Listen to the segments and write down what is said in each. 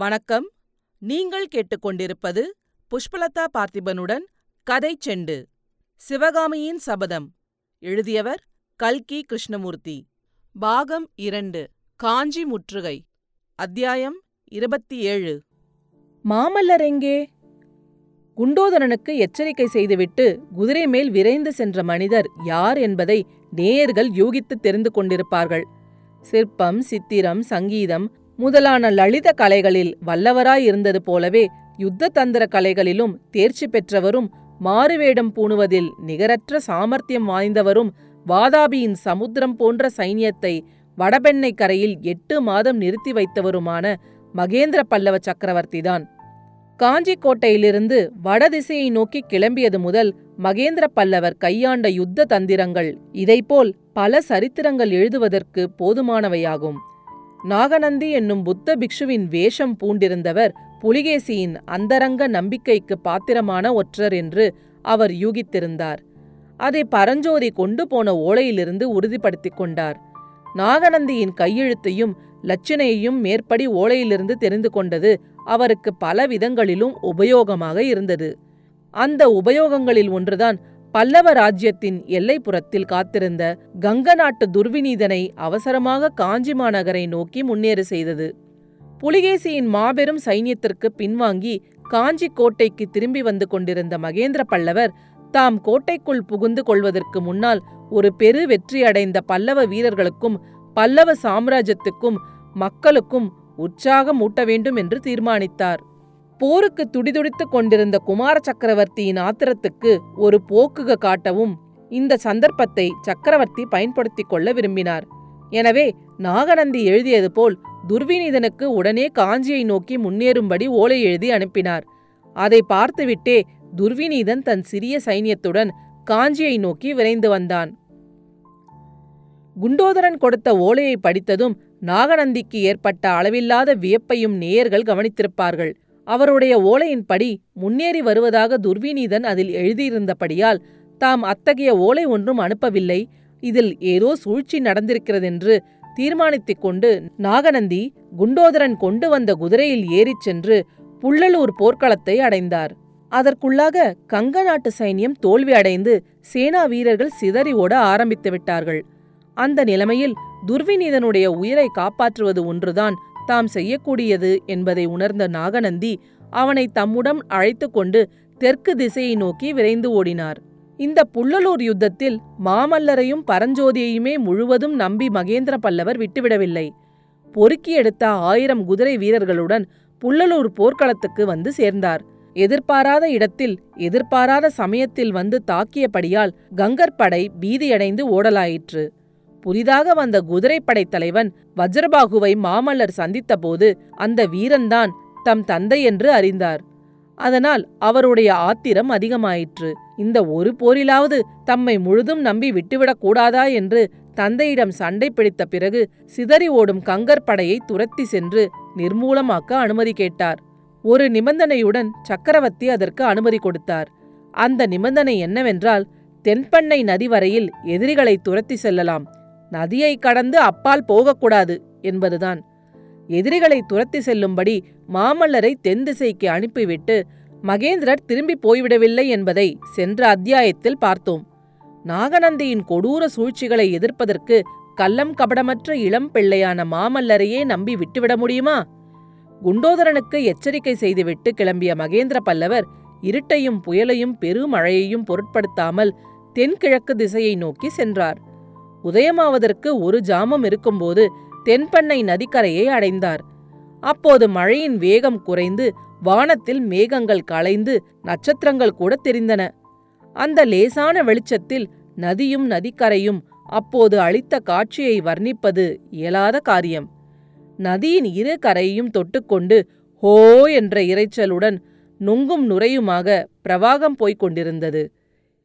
வணக்கம். நீங்கள் கேட்டுக்கொண்டிருப்பது புஷ்பலதா பார்த்திபனுடன் கதை செண்டு. சிவகாமியின் சபதம். எழுதியவர் கல்கி கிருஷ்ணமூர்த்தி. பாகம் இரண்டு காஞ்சி முற்றுகை. அத்தியாயம் இருபத்தி ஏழு. மாமல்லர் எங்கே? குண்டோதரனுக்கு எச்சரிக்கை செய்துவிட்டு குதிரை மேல் விரைந்து சென்ற மனிதர் யார் என்பதை நேயர்கள் யூகித்து தெரிந்து கொண்டிருப்பார்கள். சிற்பம் சித்திரம் சங்கீதம் முதலான லலித கலைகளில் வல்லவராயிருந்தது போலவே யுத்த தந்திர கலைகளிலும் தேர்ச்சி பெற்றவரும் மாறுவேடம் பூணுவதில் நிகரற்ற சாமர்த்தியம் வாய்ந்தவரும் வாதாபியின் சமுத்திரம் போன்ற சைன்யத்தை வடபெண்ணை கரையில் எட்டு மாதம் நிறுத்தி வைத்தவருமான மகேந்திர பல்லவ சக்கரவர்த்திதான். காஞ்சி கோட்டையிலிருந்து வடதிசையை நோக்கி கிளம்பியது முதல் மகேந்திர பல்லவர் கையாண்ட யுத்த தந்திரங்கள் இதைப்போல் பல சரித்திரங்கள் எழுதுவதற்கு போதுமானவையாகும். நாகநந்தி என்னும் புத்த பிக்ஷுவின் வேஷம் பூண்டிருந்தவர் புலிகேசியின் அந்தரங்க நம்பிக்கைக்கு பாத்திரமான ஒற்றர் என்று அவர் யூகித்திருந்தார். அதை பரஞ்சோதி கொண்டு போன ஓலையிலிருந்து உறுதிப்படுத்திக் கொண்டார். நாகநந்தியின் கையெழுத்தையும் லட்சணையையும் மேற்படி ஓலையிலிருந்து தெரிந்து கொண்டது அவருக்கு பல விதங்களிலும் உபயோகமாக இருந்தது. அந்த உபயோகங்களில் ஒன்றுதான் பல்லவ ராஜ்யத்தின் எல்லைப்புறத்தில் காத்திருந்த கங்க நாட்டு துர்விநீதனை அவசரமாக காஞ்சி மாநகரை நோக்கி முன்னேறு செய்தது. புலிகேசியின் மாபெரும் சைன்யத்திற்கு பின்வாங்கி காஞ்சி கோட்டைக்கு திரும்பி வந்து கொண்டிருந்த மகேந்திர பல்லவர் தாம் கோட்டைக்குள் புகுந்து கொள்வதற்கு முன்னால் ஒரு பெரு வெற்றியடைந்த பல்லவ வீரர்களுக்கும் பல்லவ சாம்ராஜ்யத்துக்கும் மக்களுக்கும் உற்சாகம் ஊட்ட வேண்டும் என்று தீர்மானித்தார். போருக்கு துடிதுடித்துக் கொண்டிருந்த குமார சக்கரவர்த்தியின் ஆத்திரத்துக்கு ஒரு போக்குக காட்டவும் இந்த சந்தர்ப்பத்தை சக்கரவர்த்தி பயன்படுத்திக் கொள்ள விரும்பினார். எனவே நாகநந்தி எழுதியது போல் துர்விநீதனுக்கு உடனே காஞ்சியை நோக்கி முன்னேறும்படி ஓலை எழுதி அனுப்பினார். அதை பார்த்துவிட்டே துர்விநீதன் தன் சிறிய சைன்யத்துடன் காஞ்சியை நோக்கி விரைந்து வந்தான். குண்டோதரன் கொடுத்த ஓலையை படித்ததும் நாகநந்திக்கு ஏற்பட்ட அளவில்லாத வியப்பையும் நேயர்கள் கவனித்திருப்பார்கள். அவருடைய ஓலையின்படி முன்னேறி வருவதாக துர்விநீதன் அதில் எழுதியிருந்தபடியால் தாம் அத்தகைய ஓலை ஒன்றும் அனுப்பவில்லை. இதில் ஏதோ சூழ்ச்சி நடந்திருக்கிறதென்று தீர்மானித்துக் கொண்டு நாகநந்தி குண்டோதரன் கொண்டு வந்த குதிரையில் ஏறிச் சென்று புள்ளலூர் போர்க்களத்தை அடைந்தார். அதற்குள்ளாக கங்க நாட்டு சைன்யம் தோல்வி அடைந்து சேனா வீரர்கள் சிதறி ஓட ஆரம்பித்து விட்டார்கள். அந்த நிலைமையில் துர்விநீதனுடைய உயிரை காப்பாற்றுவது ஒன்றுதான் தாம் செய்யக்கூடியது என்பதை உணர்ந்த நாகநந்தி அவனை தம்முடன் அழைத்து கொண்டு தெற்கு திசையை நோக்கி விரைந்து ஓடினார். இந்த புள்ளலூர் யுத்தத்தில் மாமல்லரையும் பரஞ்சோதியையுமே முழுவதும் நம்பி மகேந்திர பல்லவர் விட்டுவிடவில்லை. பொறுக்கி எடுத்த ஆயிரம் குதிரை வீரர்களுடன் புள்ளலூர் போர்க்களத்துக்கு வந்து சேர்ந்தார். எதிர்பாராத இடத்தில் எதிர்பாராத சமயத்தில் வந்து தாக்கியபடியால் கங்கர் படை பீதியடைந்து ஓடலாயிற்று. புதிதாக வந்த குதிரைப்படை தலைவன் வஜ்ரபாகுவை மாமல்லர் சந்தித்தபோது அந்த வீரன்தான் தம் தந்தை என்று அறிந்தார். அதனால் அவருடைய ஆத்திரம் அதிகமாயிற்று. இந்த ஒரு போரிலாவது தம்மை முழுதும் நம்பி விட்டுவிடக் கூடாதா என்று தந்தையிடம் சண்டை பிடித்த பிறகு சிதறி ஓடும் கங்கர் படையை துரத்தி சென்று நிர்மூலமாக்க அனுமதி கேட்டார். ஒரு நிபந்தனையுடன் சக்கரவர்த்தி அதற்கு அனுமதி கொடுத்தார். அந்த நிபந்தனை என்னவென்றால் தென்பண்ணை நதி வரையில் எதிரிகளை துரத்தி செல்லலாம். நதியை கடந்து அப்பால் போகக்கூடாது என்பதுதான். எதிரிகளை துரத்தி செல்லும்படி மாமல்லரை தென் திசைக்கு அனுப்பிவிட்டு மகேந்திரர் திரும்பி போய்விடவில்லை என்பதை சென்ற அத்தியாயத்தில் பார்த்தோம். நாகநந்தியின் கொடூர சூழ்ச்சிகளை எதிர்ப்பதற்கு கள்ளம் கபடமற்ற இளம் பிள்ளையான மாமல்லரையே நம்பி விட்டுவிட முடியுமா? குண்டோதரனுக்கு எச்சரிக்கை செய்துவிட்டு கிளம்பிய மகேந்திர பல்லவர் இருட்டையும் புயலையும் பெருமழையையும் பொருட்படுத்தாமல் தென்கிழக்கு திசையை நோக்கி சென்றார். உதயமாவதற்கு ஒரு ஜாமம் இருக்கும்போது தென்பண்ணை நதிக்கரையை அடைந்தார். அப்போது மழையின் வேகம் குறைந்து வானத்தில் மேகங்கள் களைந்து நட்சத்திரங்கள் கூட தெரிந்தன. அந்த லேசான வெளிச்சத்தில் நதியும் நதிக்கரையும் அப்போது அளித்த காட்சியை வர்ணிப்பது இயலாத காரியம். நதியின் இரு கரையையும் தொட்டுக்கொண்டு ஹோ என்ற இரைச்சலுடன் நொங்கும் நுரையுமாக பிரவாகம் போய்க் கொண்டிருந்தது.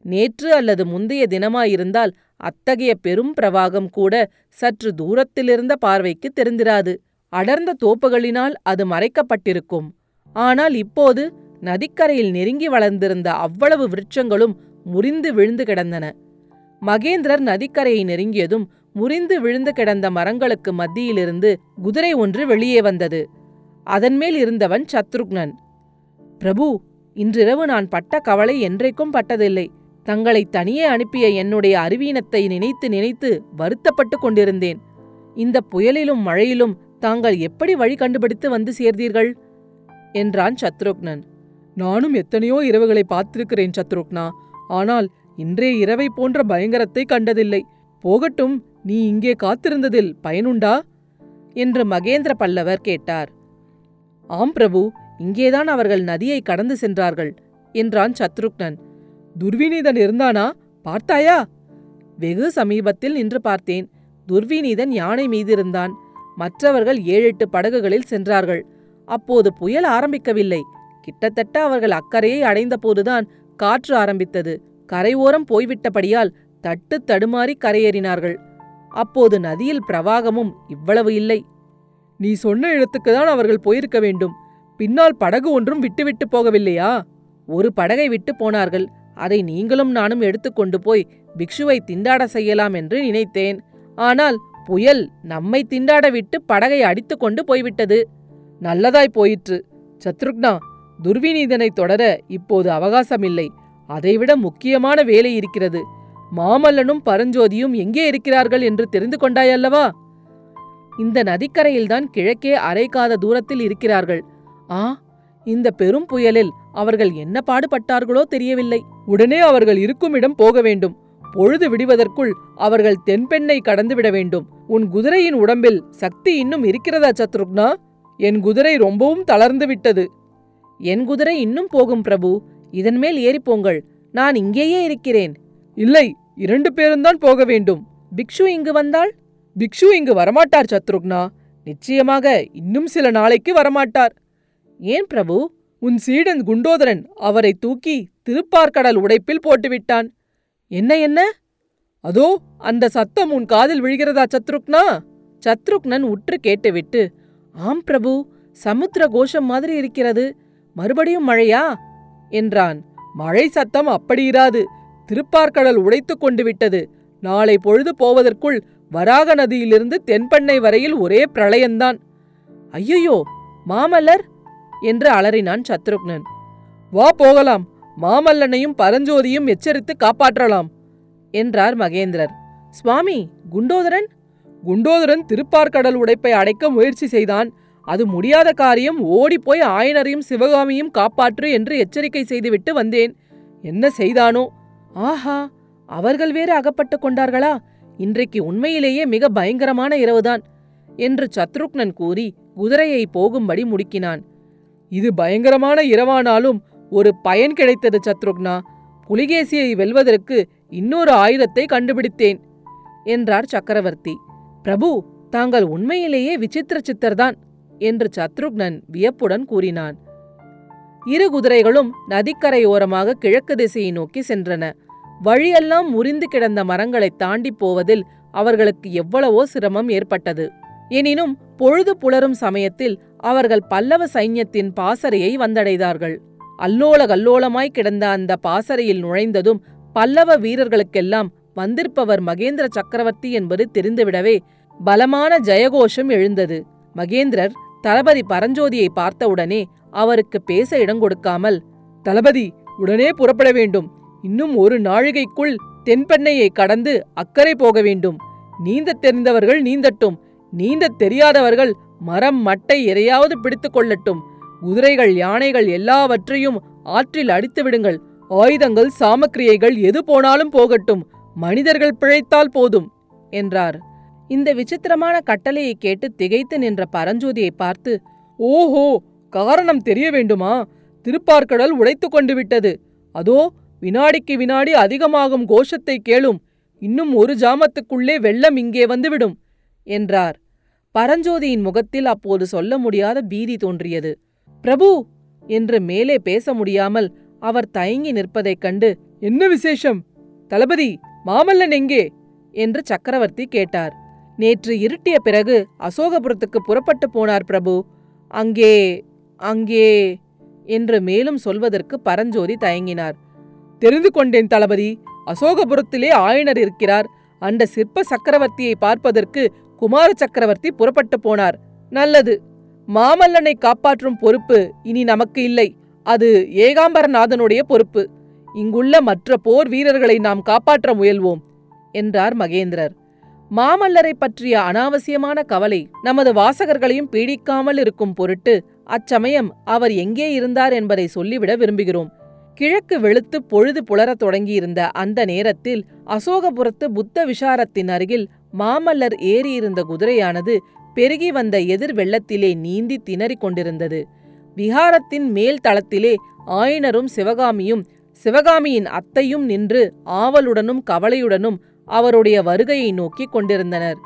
நேற்று அல்லது முந்தைய தினமாயிருந்தால் அத்தகைய பெரும் பிரவாகம் கூட சற்று தூரத்திலிருந்த பார்வைக்கு தெரிந்திராது. அடர்ந்த தோப்புகளினால் அது மறைக்கப்பட்டிருக்கும். ஆனால் இப்போது நதிக்கரையில் நெருங்கி வளர்ந்திருந்த அவ்வளவு விருட்சங்களும் முறிந்து விழுந்து கிடந்தன. மகேந்திரர் நதிக்கரையை நெருங்கியதும் முறிந்து விழுந்து கிடந்த மரங்களுக்கு மத்தியிலிருந்து குதிரை ஒன்று வெளியே வந்தது. அதன்மேல் இருந்தவன் சத்ருக்னன். பிரபு இன்றிரவு நான் பட்ட கவலை என்றைக்கும் பட்டதில்லை. தங்களை தனியே அனுப்பிய என்னுடைய அறிவீனத்தை நினைத்து நினைத்து வருத்தப்பட்டு கொண்டிருந்தேன். இந்த புயலிலும் மழையிலும் தாங்கள் எப்படி வழி கண்டுபிடித்து வந்து சேர்ந்தீர்கள்? என்றான் சத்ருக்னன். நானும் எத்தனையோ இரவுகளை பார்த்திருக்கிறேன் சத்ருக்னா. ஆனால் இன்றைய இரவை போன்ற பயங்கரத்தை கண்டதில்லை. போகட்டும் நீ இங்கே காத்திருந்ததில் பயனுண்டா? என்று மகேந்திர பல்லவர் கேட்டார். ஆம் பிரபு இங்கேதான் அவர்கள் நதியை கடந்து சென்றார்கள் என்றான் சத்ருக்னன். துர்விநீதன் இருந்தானா? பார்த்தாயா? வெகு சமீபத்தில் நின்று பார்த்தேன். துர்விநீதன் யானை மீதிருந்தான். மற்றவர்கள் ஏழெட்டு படகுகளில் சென்றார்கள். அப்போது புயல் ஆரம்பிக்கவில்லை. கிட்டத்தட்ட அவர்கள் அக்கறையை அடைந்தபோதுதான் காற்று ஆரம்பித்தது. கரையோரம் போய்விட்டபடியால் தட்டு தடுமாறி கரையேறினார்கள். அப்போது நதியில் பிரவாகமும் இவ்வளவு இல்லை. நீ சொன்ன இடத்துக்குதான் அவர்கள் போயிருக்க வேண்டும். பின்னால் படகு ஒன்றும் விட்டுவிட்டு போகவில்லையா? ஒரு படகை விட்டு போனார்கள். அதை நீங்களும் நானும் எடுத்துக்கொண்டு போய் பிக்ஷுவை திண்டாட செய்யலாம் என்று நினைத்தேன். ஆனால் புயல் நம்மை திண்டாட விட்டு படகை அடித்துக்கொண்டு போய்விட்டது. நல்லதாய் போயிற்று. சத்ருக்னா துர்விநீதனை தொடர இப்போது அவகாசமில்லை. அதைவிட முக்கியமான வேலை இருக்கிறது. மாமல்லனும் பரஞ்சோதியும் எங்கே இருக்கிறார்கள் என்று தெரிந்து கொண்டாயல்லவா? இந்த நதிக்கரையில்தான் கிழக்கே அரைக்காத தூரத்தில் இருக்கிறார்கள். ஆ இந்த பெரும் புயலில் அவர்கள் என்ன பாடுபட்டார்களோ தெரியவில்லை. உடனே அவர்கள் இருக்கும் இடம் போக வேண்டும். பொழுது விடுவதற்குள் அவர்கள் தென்பெண்ணை கடந்துவிட வேண்டும். உன் குதிரையின் உடம்பில் சக்தி இன்னும் இருக்கிறதா சத்ருக்னா? என் குதிரை ரொம்பவும் தளர்ந்து விட்டது. என் குதிரை இன்னும் போகும் பிரபு. இதன் மேல் ஏறிப்போங்கள் நான் இங்கேயே இருக்கிறேன். இல்லை இரண்டு பேரும்தான் போக வேண்டும். பிக்ஷு இங்கு வந்தால் பிக்ஷு இங்கு வரமாட்டார் சத்ருக்னா. நிச்சயமாக இன்னும் சில நாளைக்கு வரமாட்டார். ஏன் பிரபு? உன் சீடன் குண்டோதரன் அவரை தூக்கி திருப்பார்கடல் உடைப்பில் போட்டுவிட்டான். என்ன என்ன? அதோ அந்த சத்தம் உன் காதில் விழுகிறதா சத்ருக்னா? சத்ருக்னன் உற்று கேட்டுவிட்டு ஆம் பிரபு சமுத்திர கோஷம் மாதிரி இருக்கிறது. மறுபடியும் மழையா? என்றான். மழை சத்தம் அப்படி இராது. திருப்பார்கடல் உடைத்துக் கொண்டு விட்டது. நாளை பொழுது போவதற்குள் வராக நதியிலிருந்து தென்பண்ணை வரையில் ஒரே பிரளயந்தான் ஐயையோ மாமல்லர்! என்று அலறினான் சத்ருக்னன். வா போகலாம். மாமல்லனையும் பரஞ்சோதியும் எச்சரித்து காப்பாற்றலாம் என்றார் மகேந்திரர். சுவாமி குண்டோதரன்? குண்டோதரன் திருப்பார்கடல் உடைப்பை அடைக்க முயற்சி செய்தான். அது முடியாத காரியம். ஓடிப்போய் ஆயனரையும் சிவகாமியும் காப்பாற்று என்று எச்சரிக்கை செய்துவிட்டு வந்தேன். என்ன செய்தானோ? ஆஹா! அவர்கள் வேறு அகப்பட்டுக் கொண்டார்களா? இன்றைக்கு உண்மையிலேயே மிக பயங்கரமான இரவுதான் என்று சத்ருக்னன் கூறி குதிரையை போகும்படி முடுக்கினான். இது பயங்கரமான இரவானாலும் ஒரு பயன் கிடைத்தது சத்ருக்னா. புலிகேசியை வெல்வதற்கு இன்னொரு ஆயுதத்தை கண்டுபிடித்தேன் என்றார் சக்கரவர்த்தி. பிரபு தாங்கள் உண்மையிலேயே விசித்திர சித்தர்தான் என்று சத்ருக்னன் வியப்புடன் கூறினான். இரு குதிரைகளும் நதிக்கரையோரமாக கிழக்கு திசையை நோக்கி சென்றன. வழியெல்லாம் முறிந்து கிடந்த மரங்களை தாண்டி போவதில் அவர்களுக்கு எவ்வளவோ சிரமம் ஏற்பட்டது. எனினும் பொழுது புலரும் சமயத்தில் அவர்கள் பல்லவ சைன்யத்தின் பாசறையை வந்தடைந்தார்கள். அல்லோல கல்லோலமாய் கிடந்த அந்த பாசறையில் நுழைந்ததும் பல்லவ வீரர்களுக்கெல்லாம் வந்திருப்பவர் மகேந்திர சக்கரவர்த்தி என்பது தெரிந்துவிடவே பலமான ஜெயகோஷம் எழுந்தது. மகேந்திரர் தளபதி பரஞ்சோதியை பார்த்தவுடனே அவருக்கு பேச இடம் கொடுக்காமல் தளபதி உடனே புறப்பட வேண்டும். இன்னும் ஒரு நாழிகைக்குள் தென்பெண்ணையை கடந்து அக்கறை போக வேண்டும். நீந்தத் தெரிந்தவர்கள் நீந்தட்டும். நீந்தத் தெரியாதவர்கள் மரம் மட்டை எதையாவது பிடித்துக் கொள்ளட்டும். குதிரைகள் யானைகள் எல்லாவற்றையும் ஆற்றில் அடித்து விடுங்கள். ஆயுதங்கள் சாமக்கிரியைகள் எது போனாலும் போகட்டும். மனிதர்கள் பிழைத்தால் போதும் என்றார். இந்த விசித்திரமான கட்டளையை கேட்டு திகைத்து நின்ற பரஞ்சோதியை பார்த்து ஓஹோ காரணம் தெரிய வேண்டுமா? திருப்பார்கடல் உடைத்து கொண்டு விட்டது. அதோ வினாடிக்கு வினாடி அதிகமாகும் கோஷத்தை கேளும். இன்னும் ஒரு ஜாமத்துக்குள்ளே வெள்ளம் இங்கே வந்துவிடும் என்றார். பரஞ்சோதியின் முகத்தில் அப்போது சொல்ல முடியாத பீதி தோன்றியது. பிரபு! என்று மேலே பேச முடியாமல் அவர் தயங்கி நிற்பதைக் கண்டு என்ன விசேஷம்? தளபதி மாமல்லன் எங்கே? என்று சக்கரவர்த்தி கேட்டார். நேற்று இருட்டிய பிறகு அசோகபுரத்துக்கு புறப்பட்டு போனார் பிரபு. அங்கே அங்கே என்று மேலும் சொல்வதற்கு பரஞ்சோதி தயங்கினார். தெரிந்து கொண்டேன் தளபதி அசோகபுரத்திலே ஆயனர் இருக்கிறார். அந்த சிற்ப சக்கரவர்த்தியை பார்ப்பதற்கு குமார சக்கரவர்த்தி புறப்பட்டு போனார். நல்லது. மாமல்லனை காப்பாற்றும் பொறுப்பு இனி நமக்கு இல்லை. அது ஏகாம்பரநாதனுடைய பொறுப்பு. இங்குள்ள மற்ற போர் வீரர்களை நாம் காப்பாற்ற முயல்வோம் என்றார் மகேந்திரர். மாமல்லரை பற்றிய அனாவசியமான கவலை நமது வாசகர்களையும் பீடிக்காமல் இருக்கும் பொருட்டு அச்சமயம் அவர் எங்கே இருந்தார் என்பதை சொல்லிவிட விரும்புகிறோம். கிழக்கு வெளுத்து பொழுது புலரத் தொடங்கியிருந்த அந்த நேரத்தில் அசோகபுரத்து புத்த விஷாரத்தின் அருகில் மாமல்லர் ஏறியிருந்த குதிரையானது பெருகி வந்த எதிர் வெள்ளத்திலே நீந்தி திணறிக் கொண்டிருந்தது. விஹாரத்தின் மேல் தளத்திலே ஆயனரும் சிவகாமியும் சிவகாமியின் அத்தையும் நின்று ஆவலுடனும் கவலையுடனும் அவருடைய வருகையை நோக்கிக் கொண்டிருந்தனர்.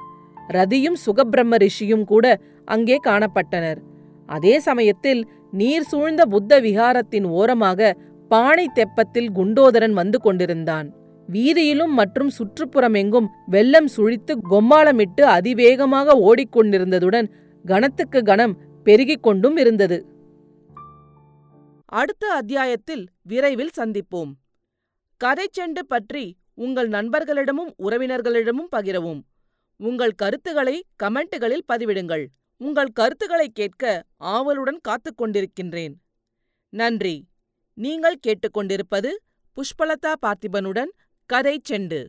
ரதியும் சுகபிரம்ம ரிஷியும் கூட அங்கே காணப்பட்டனர். அதே சமயத்தில் நீர் சூழ்ந்த புத்த விஹாரத்தின் ஓரமாக பானை தெப்பத்தில் குண்டோதரன் வந்து கொண்டிருந்தான். வீதியிலும் மற்றும் சுற்றுப்புறமெங்கும் வெள்ளம் சுழித்து கொம்மாளமிட்டு அதிவேகமாக ஓடிக்கொண்டிருந்ததுடன் கணத்துக்கு கணம் பெருகிக் கொண்டும் இருந்தது. அடுத்த அத்தியாயத்தில் விரைவில் சந்திப்போம். கதைச்செண்டு பற்றி உங்கள் நண்பர்களிடமும் உறவினர்களிடமும் பகிரவும். உங்கள் கருத்துக்களை கமெண்ட்டுகளில் பதிவிடுங்கள். உங்கள் கருத்துக்களை கேட்க ஆவலுடன் காத்துக் கொண்டிருக்கின்றேன். நன்றி. நீங்கள் கேட்டுக்கொண்டிருப்பது புஷ்பலதா பார்த்திபனுடன் கதை செண்டு